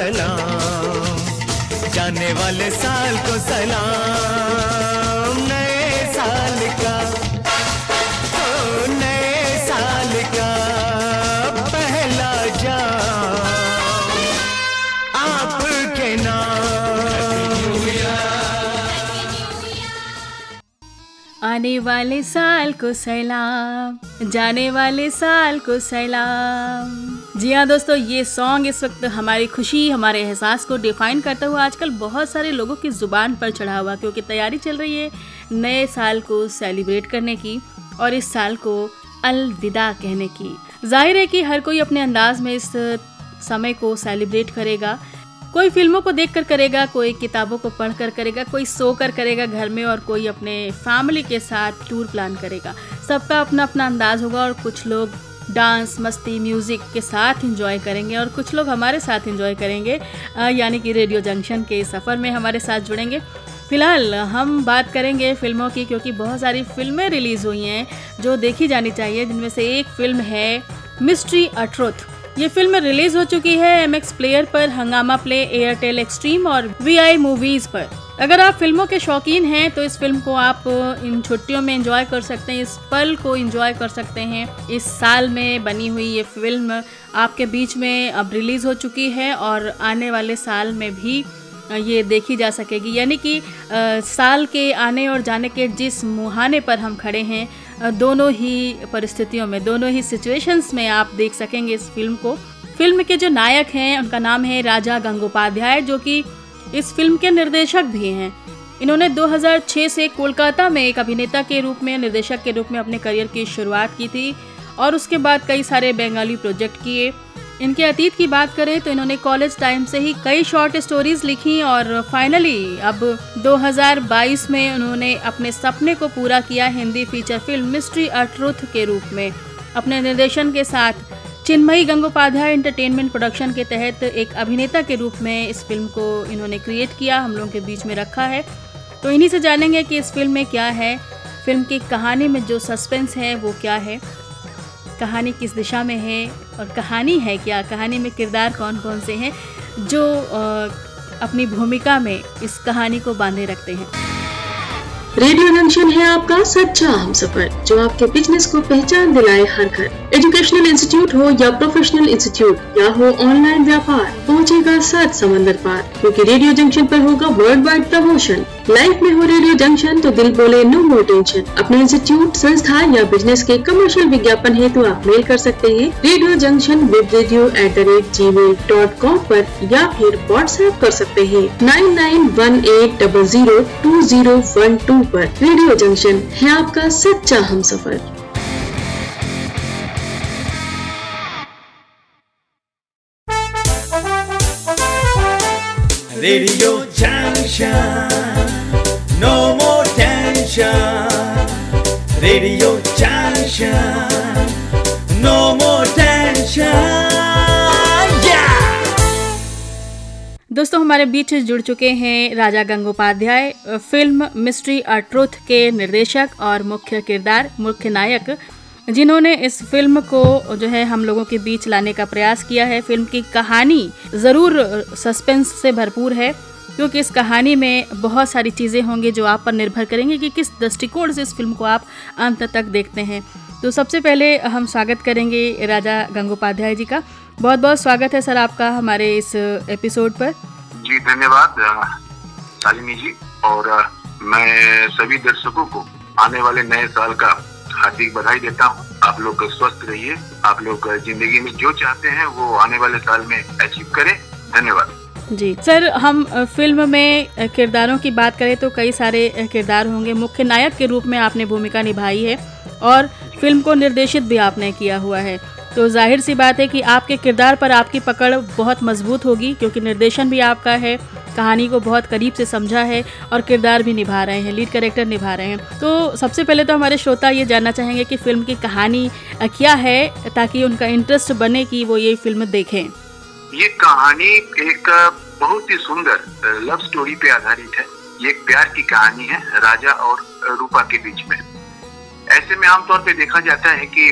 सलाम। जाने वाले साल को सलाम। नए साल का, ओ, नए साल का पहला जाम। आपके नाम। आने वाले साल को सलाम। जाने वाले साल को सलाम। जी हाँ दोस्तों, ये सॉन्ग इस वक्त हमारी खुशी, हमारे एहसास को डिफाइन करता हुआ आजकल बहुत सारे लोगों की ज़ुबान पर चढ़ा हुआ क्योंकि तैयारी चल रही है नए साल को सेलिब्रेट करने की और इस साल को अलविदा कहने की। ज़ाहिर है कि हर कोई अपने अंदाज में इस समय को सेलिब्रेट करेगा। कोई फ़िल्मों को देख कर करेगा, कोई किताबों को पढ़ कर करेगा, कोई सो कर करेगा घर में और कोई अपने फैमिली के साथ टूर प्लान करेगा। सबका अपना अपना अंदाज होगा और कुछ लोग डांस, मस्ती, म्यूज़िक के साथ इंजॉय करेंगे और कुछ लोग हमारे साथ इंजॉय करेंगे यानी कि रेडियो जंक्शन के सफ़र में हमारे साथ जुड़ेंगे। फ़िलहाल हम बात करेंगे फ़िल्मों की, क्योंकि बहुत सारी फ़िल्में रिलीज़ हुई हैं, जो देखी जानी चाहिए, जिनमें से एक फ़िल्म है मिस्ट्री अट्रुथ ये फ़िल्म रिलीज़ हो चुकी है एम एक्स प्लेयर पर, हंगामा प्ले एयरटेल एक्सट्रीम और वी आई मूवीज़ पर। अगर आप फ़िल्मों के शौकीन हैं तो इस फ़िल्म को आप इन छुट्टियों में एंजॉय कर सकते हैं। इस पल को एंजॉय कर सकते हैं। इस साल में बनी हुई ये फ़िल्म आपके बीच में अब रिलीज़ हो चुकी है और आने वाले साल में भी ये देखी जा सकेगी। यानी कि साल के आने और जाने के जिस मुहाने पर हम खड़े हैं दोनों ही परिस्थितियों में, दोनों ही सिचुएशंस में आप देख सकेंगे इस फ़िल्म को। फ़िल्म के जो नायक हैं, उनका नाम है राजा गंगोपाध्याय, जो कि इस फ़िल्म के निर्देशक भी हैं। इन्होंने 2006 से कोलकाता में एक अभिनेता के रूप में, निर्देशक के रूप में अपने करियर की शुरुआत की थी और उसके बाद कई सारे बंगाली प्रोजेक्ट किए। इनके अतीत की बात करें तो इन्होंने कॉलेज टाइम से ही कई शॉर्ट स्टोरीज लिखी और फाइनली अब 2022 में उन्होंने अपने सपने को पूरा किया Hindi feature film Mystery A Truth के रूप में। अपने निर्देशन के साथ चिन्मयी गंगोपाध्याय एंटरटेनमेंट प्रोडक्शन के तहत एक अभिनेता के रूप में इस फ़िल्म को इन्होंने क्रिएट किया, हम लोगों के बीच में रखा है। तो इन्हीं से जानेंगे कि इस फ़िल्म में क्या है फ़िल्म की कहानी में जो सस्पेंस है, वो क्या है, कहानी किस दिशा में है और कहानी है क्या, कहानी में किरदार कौन कौन से हैं, जो अपनी भूमिका में इस कहानी को बांधे रखते हैं। रेडियो जंक्शन है आपका सच्चा हम सफ़र, जो आपके बिज़नेस को पहचान दिलाए हर घर। एजुकेशनल इंस्टीट्यूट हो या प्रोफेशनल इंस्टीट्यूट या हो ऑनलाइन व्यापार, पहुंचेगा सात समंदर पार। क्योंकि रेडियो जंक्शन पर होगा वर्ल्ड वाइड प्रमोशन लाइफ में हो रेडियो जंक्शन तो दिल बोले नो मोर टेंशन अपने इंस्टीट्यूट संस्था या बिज़नेस के कमर्शियल विज्ञापन हेतु आप मेल कर सकते हैं radio junction with radio at the rate gmail dot com आरोप या फिर व्हाट्सएप कर सकते हैं। Nine nine one eight double zero two zero one two बिंदु पर रेडियो जंक्शन है आपका सच्चा हम सफ़र। Radio junction no more tension radio junction no more tension दोस्तों, हमारे बीच जुड़ चुके हैं Raja Gangopadhyay, film Mystery A Truth के निर्देशक और मुख्य किरदार, मुख्य नायक, जिन्होंने इस फ़िल्म को जो है हम लोगों के बीच लाने का प्रयास किया है। फ़िल्म की कहानी ज़रूर सस्पेंस से भरपूर है, क्योंकि इस कहानी में बहुत सारी चीज़ें होंगी जो आप पर निर्भर करेंगे कि किस दृष्टिकोण से इस फ़िल्म को आप अंत तक देखते हैं। तो सबसे पहले हम स्वागत करेंगे राजा गंगोपाध्याय जी का। बहुत बहुत स्वागत है सर आपका हमारे इस एपिसोड पर। जी धन्यवाद शालिनी जी। और मैं सभी दर्शकों को आने वाले नए साल का हार्दिक बधाई देता हूँ। आप लोग स्वस्थ रहिए। आप लोग ज़िंदगी में जो चाहते हैं वो आने वाले साल में अचीव करें। धन्यवाद। जी सर हम फ़िल्म में किरदारों की बात करें तो कई सारे किरदार होंगे। मुख्य नायक के रूप में आपने भूमिका निभाई है और फ़िल्म को निर्देशित भी आपने किया हुआ है। तो ज़ाहिर सी बात है कि आपके किरदार पर आपकी पकड़ बहुत मज़बूत होगी, क्योंकि निर्देशन भी आपका है, कहानी को बहुत करीब से समझा है और किरदार भी निभा रहे हैं लीड कैरेक्टर निभा रहे हैं। तो सबसे पहले तो हमारे श्रोता ये जानना चाहेंगे कि फ़िल्म की कहानी क्या है, ताकि उनका इंटरेस्ट बने कि वो ये फ़िल्म देखें। ये कहानी एक बहुत ही सुंदर लव स्टोरी पे आधारित है। ये एक प्यार की कहानी है, राजा और रूपा के बीच में। ऐसे में आमतौर पे देखा जाता है कि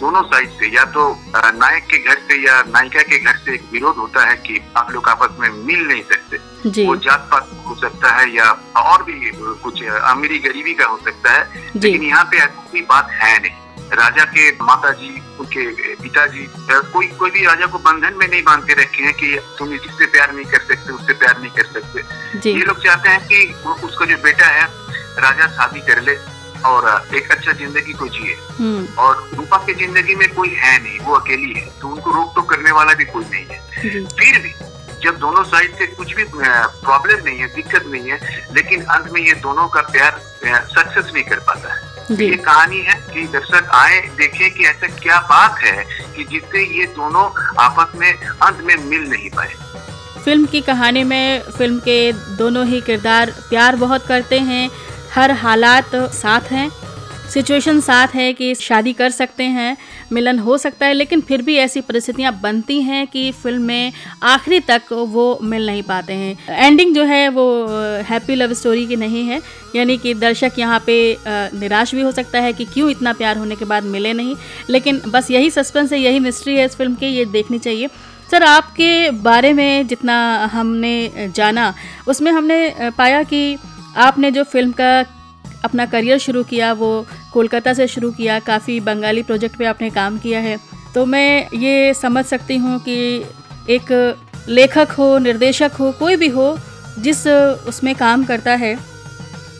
दोनों साइड से या तो नायक के घर से या नायिका के घर से एक विरोध होता है कि आप लोग आपस में मिल नहीं सकते। वो जात पात हो सकता है या और भी कुछ अमीरी गरीबी का हो सकता है। लेकिन यहाँ पे ऐसी कोई बात है नहीं। राजा के माता जी उनके पिताजी कोई कोई भी राजा को बंधन में नहीं बाँध के रखे हैं कि तुम इससे प्यार नहीं कर सकते उससे प्यार नहीं कर सकते। ये लोग चाहते हैं कि उसका जो बेटा है राजा शादी कर ले। और एक अच्छा ज़िंदगी को जिए। हम्म। और रूपा की ज़िंदगी में कोई है नहीं वो अकेली है तो उनको रोक टोक करने वाला भी कोई नहीं है। फिर भी जब दोनों साइड से कुछ भी प्रॉब्लम नहीं है दिक्कत नहीं है लेकिन अंत में ये दोनों का प्यार सक्सेस नहीं कर पाता है। ये कहानी है कि दर्शक आए देखें कि ऐसा क्या बात है कि जिससे ये दोनों आपस में अंत में मिल नहीं पाए। फ़िल्म की कहानी में फ़िल्म के दोनों ही किरदार प्यार बहुत करते हैं हर हालात साथ हैं सिचुएशन साथ है कि शादी कर सकते हैं, मिलन हो सकता है, लेकिन फिर भी ऐसी परिस्थितियाँ बनती हैं कि फ़िल्म में आखिरी तक वो मिल नहीं पाते हैं। एंडिंग जो है वो हैप्पी लव स्टोरी की नहीं है, यानी कि दर्शक यहाँ पे निराश भी हो सकता है कि क्यों इतना प्यार होने के बाद मिले नहीं, लेकिन बस यही सस्पेंस है, यही मिस्ट्री है इस फ़िल्म की, ये देखनी चाहिए। सर, आपके बारे में जितना हमने जाना, उसमें हमने पाया कि आपने जो फ़िल्म का अपना करियर शुरू किया, वो कोलकाता से शुरू किया, काफ़ी बंगाली प्रोजेक्ट पे आपने काम किया है। तो मैं ये समझ सकती हूँ कि एक लेखक हो, निर्देशक हो, कोई भी हो, जिस उसमें काम करता है,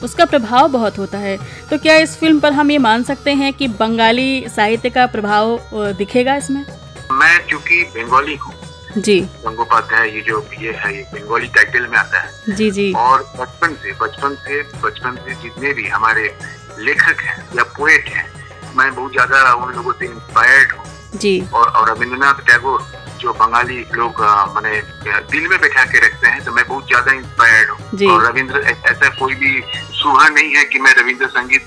उसका प्रभाव बहुत होता है। तो क्या इस फ़िल्म पर हम ये मान सकते हैं कि बंगाली साहित्य का प्रभाव दिखेगा इसमें? मैं चूँकि बंगाली हूँ जी। गंगोपाध्याय ये जो ये है ये बंगाली टाइटल में आता है। जी जी। और बचपन से बचपन से बचपन से जितने भी हमारे लेखक हैं या पोएट हैं मैं बहुत ज़्यादा उन लोगों से इंस्पायर्ड हूँ। जी। और और रविंद्रनाथ टैगोर जो बंगाली लोग मैंने दिल में बैठा के रखते हैं तो मैं बहुत ज़्यादा इंस्पायर्ड। हूँ। और रविंद्र ऐसा कोई भी सुहा नहीं है कि मैं रविंद्र संगीत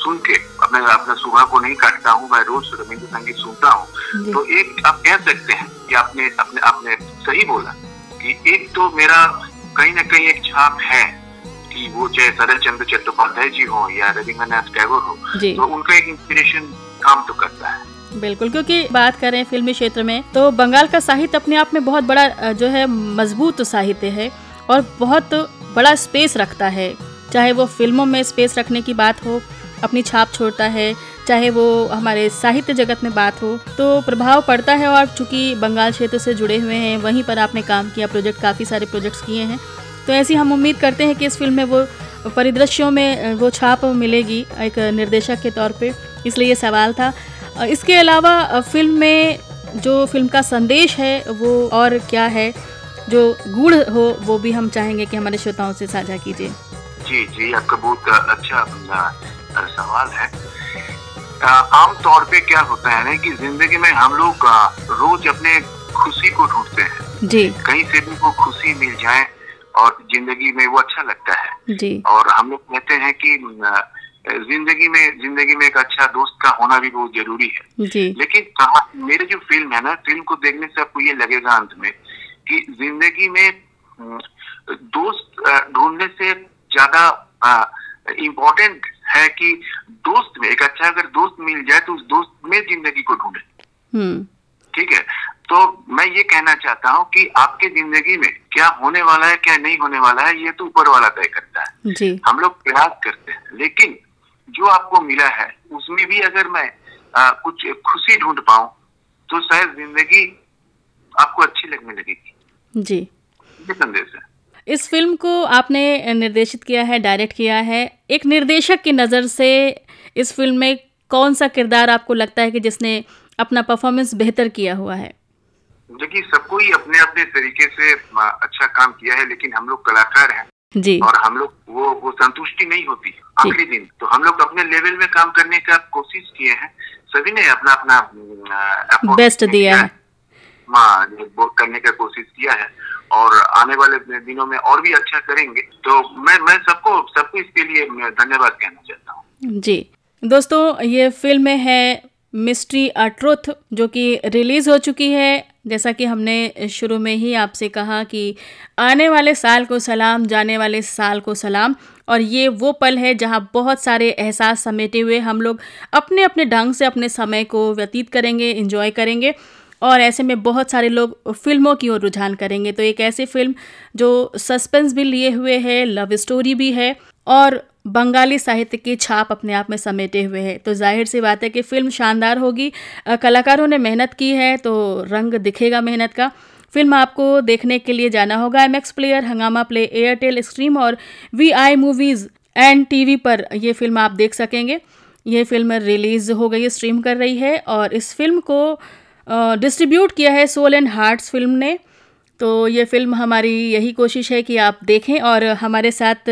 सुन के अपने अपना सुबह को नहीं काटता हूँ मैं रोज रविंद्र संगीत सुनता हूँ। तो एक आप कह सकते हैं कि आपने अपने आपने सही बोला कि एक तो मेरा कहीं ना कहीं एक छाप है कि वो चाहे शरद चंद्र चट्टोपाध्याय जी हो या रविंद्रनाथ टैगोर हो तो उनका एक इंस्पिरेशन काम तो करता है। बिल्कुल क्योंकि बात करें फिल्मी क्षेत्र में तो बंगाल का साहित्य अपने आप में बहुत बड़ा जो है मज़बूत साहित्य है और बहुत बड़ा स्पेस रखता है। चाहे वो फ़िल्मों में स्पेस रखने की बात हो अपनी छाप छोड़ता है, चाहे वो हमारे साहित्य जगत में बात हो। तो प्रभाव पड़ता है और चूँकि बंगाल क्षेत्र से जुड़े हुए हैं, वहीं पर आपने काम किया प्रोजेक्ट काफ़ी सारे प्रोजेक्ट्स किए हैं। तो ऐसी हम उम्मीद करते हैं कि इस फ़िल्म में वो परिदृश्यों में वो छाप मिलेगी एक निर्देशक के तौर पे। इसलिए ये सवाल था। इसके अलावा फ़िल्म में जो फ़िल्म का संदेश है, वो और क्या है? जो गूढ़ हो, वो भी हम चाहेंगे कि हमारे श्रोताओं से साझा कीजिए। जी जी, आपका बहुत अच्छा सवाल है। अ, आम तौर पे क्या होता है ना कि ज़िंदगी में हम लोग रोज अपने खुशी को ढूंढते हैं। जी। कहीं से भी वो खुशी मिल जाए और ज़िंदगी में वो अच्छा लगता है। जी। और हम लोग कहते हैं कि ज़िंदगी में ज़िंदगी में एक अच्छा दोस्त का होना भी बहुत ज़रूरी है। जी। लेकिन मेरे जो फ़िल्म है ना फ़िल्म को देखने से आपको ये लगेगा अंत में कि ज़िंदगी में दोस्त ढूँढने से ज़्यादा इम्पोर्टेंट है कि दोस्त में एक अच्छा अगर दोस्त मिल जाए तो उस दोस्त में ज़िंदगी को ढूंढे। हम्म। ठीक है? तो मैं ये कहना चाहता हूँ कि आपके ज़िंदगी में क्या होने वाला है क्या नहीं होने वाला है ये तो ऊपर वाला तय करता है। जी। हम लोग प्रयास करते हैं लेकिन जो आपको मिला है उसमें भी अगर मैं आ, कुछ खुशी ढूंढ पाऊँ तो शायद ज़िंदगी आपको अच्छी लगने लगेगी। जी। ये संदेश है। इस फ़िल्म को आपने निर्देशित किया है डायरेक्ट किया है। एक निर्देशक की नज़र से इस फ़िल्म में कौन सा किरदार आपको लगता है कि जिसने अपना परफॉर्मेंस बेहतर किया हुआ है? देखिए सबको ही अपने अपने तरीके से अच्छा काम किया है लेकिन हम लोग कलाकार हैं। जी। और हम लोग वो वो संतुष्टि नहीं होती आखिरी दिन। तो हम लोग अपने लेवल में काम करने का कोशिश किए हैं। सभी ने अपना अपना बेस्ट दिया है। हाँ। करने का कोशिश किया है। और आने वाले दिनों में और भी अच्छा करेंगे। तो मैं मैं सबको सबको इसके लिए धन्यवाद कहना चाहता हूँ। जी। दोस्तों, ये फ़िल्म है मिस्ट्री अ ट्रुथ जो कि रिलीज़ हो चुकी है। जैसा कि हमने शुरू में ही आपसे कहा कि आने वाले साल को सलाम, जाने वाले साल को सलाम। और ये वो पल है जहाँ बहुत सारे एहसास समेटे हुए हम लोग अपने अपने ढंग से अपने समय को व्यतीत करेंगे इंजॉय करेंगे। और ऐसे में बहुत सारे लोग फ़िल्मों की ओर रुझान करेंगे। तो एक ऐसी फ़िल्म जो सस्पेंस भी लिए हुए है, लव स्टोरी भी है और बंगाली साहित्य की छाप अपने आप में समेटे हुए है। तो ज़ाहिर सी बात है कि फ़िल्म शानदार होगी। कलाकारों ने मेहनत की है तो रंग दिखेगा मेहनत का। फ़िल्म आपको देखने के लिए जाना होगा। M X Player, Hungama Play Airtel Stream और V I Movies and TV पर ये फ़िल्म आप देख सकेंगे। ये फ़िल्म रिलीज़ हो गई, स्ट्रीम कर रही है और इस फ़िल्म को डिस्ट्रीब्यूट किया है सोल एंड हार्ट्स फ़िल्म ने। तो ये फ़िल्म हमारी यही कोशिश है कि आप देखें और हमारे साथ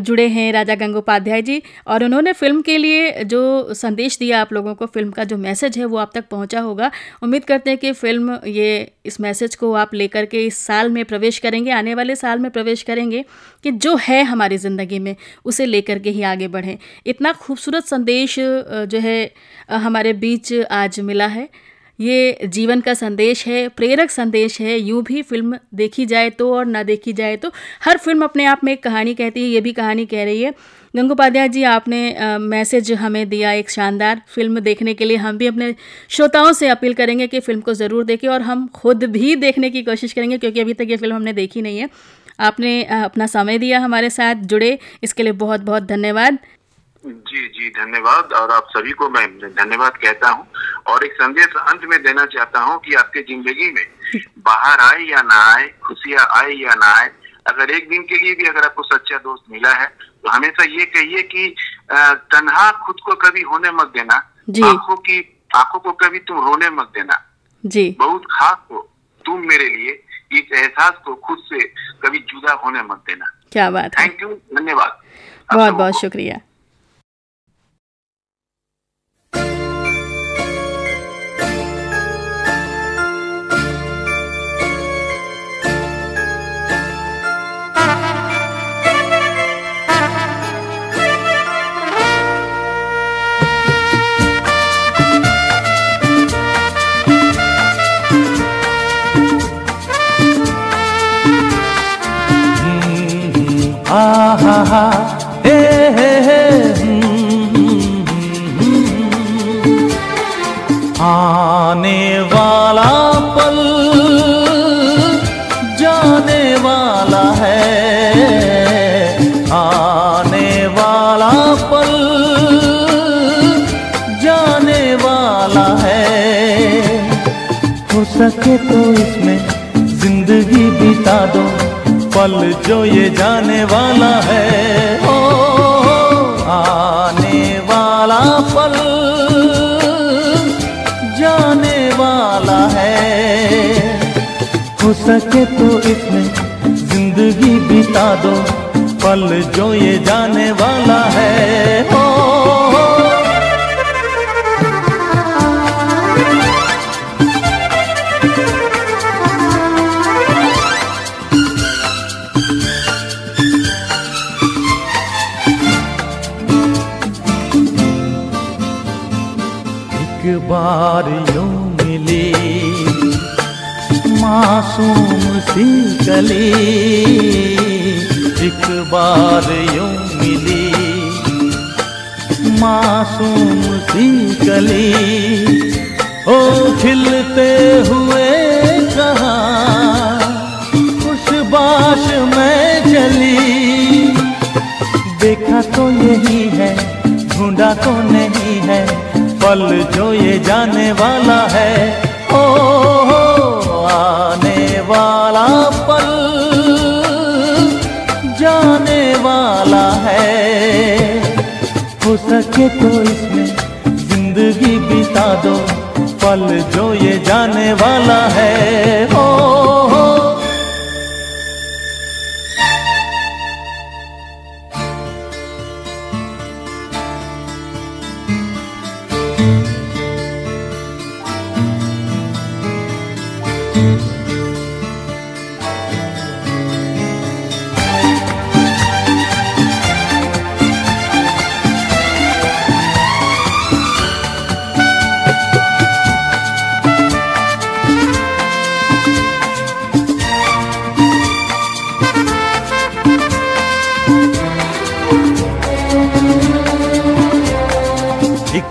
जुड़े हैं राजा गंगोपाध्याय जी। और उन्होंने फ़िल्म के लिए जो संदेश दिया आप लोगों को फ़िल्म का जो मैसेज है वो आप तक पहुँचा होगा। उम्मीद करते हैं कि फ़िल्म ये इस मैसेज को आप लेकर के इस साल में प्रवेश करेंगे, आने वाले साल में प्रवेश करेंगे कि जो है हमारी ज़िंदगी में, उसे लेकर के ही आगे बढ़ें। इतना खूबसूरत संदेश जो है हमारे बीच आज मिला है। ये जीवन का संदेश है, प्रेरक संदेश है, यूँ भी फ़िल्म देखी जाए तो और ना देखी जाए तो। हर फ़िल्म अपने आप में एक कहानी कहती है, ये भी कहानी कह रही है। गंगोपाध्याय जी, आपने मैसेज हमें दिया एक शानदार फ़िल्म देखने के लिए। हम भी अपने श्रोताओं से अपील करेंगे कि फ़िल्म को ज़रूर देखें और हम खुद भी देखने की कोशिश करेंगे, क्योंकि अभी तक ये फ़िल्म हमने देखी नहीं है। आपने अपना समय दिया हमारे साथ जुड़े, इसके लिए बहुत बहुत धन्यवाद। जी जी, धन्यवाद और आप सभी को मैं धन्यवाद कहता हूँ। और एक संदेश अंत में देना चाहता हूँ कि आपके ज़िंदगी में बाहर आए या ना आए खुशियाँ आए या ना आए अगर एक दिन के लिए भी अगर आपको सच्चा दोस्त मिला है तो हमेशा ये कहिए कि तनहा खुद को कभी होने मत देना। आँखों की आँखों को कभी तुम रोने मत देना। जी। बहुत खास हो तुम मेरे लिए इस एहसास को खुद से कभी जुदा होने मत देना। क्या बात थैंक यू धन्यवाद। बहुत बहुत शुक्रिया। हा हा हे हे हे आने वाला पल जाने वाला है। आने वाला पल जाने वाला है। हो सके तो इसमें ज़िंदगी बिता दो। पल जो ये जाने वाला है। ओ, आने वाला पल जाने वाला है। हो सके तो इसमें ज़िंदगी बिता दो पल जो ये जाने वाला है। ओ, बार यूँ मिली, मासूम सी गली। एक बार यूँ मिली, मासूम सी गली। ओ खिलते हुए कहा बाश में चली। देखा तो यही है, ढूंढा तो नहीं है पल जो ये जाने वाला है। ओ आने वाला पल जाने वाला है। हो सके तो इसमें ज़िंदगी बिता दो, पल जो ये जाने वाला है। ओ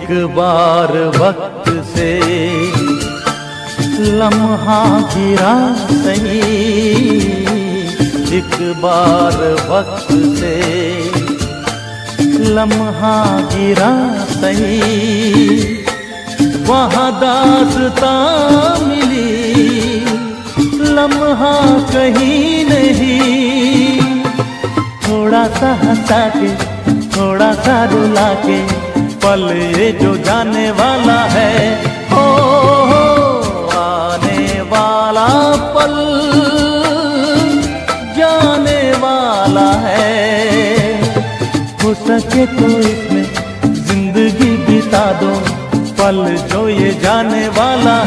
एक बार वक्त से लम्हा गिरा सही। एक बार वक्त से लम्हा गिरा सही। वहाँ दासता मिली, लम्हा कहीं नहीं। थोड़ा सा हंसा के, थोड़ा सा रुला के पल ये जो जाने वाला है। हो, हो आने वाला पल जाने वाला है। हो सके तो इसमें ज़िंदगी बिता दो पल जो ये जाने वाला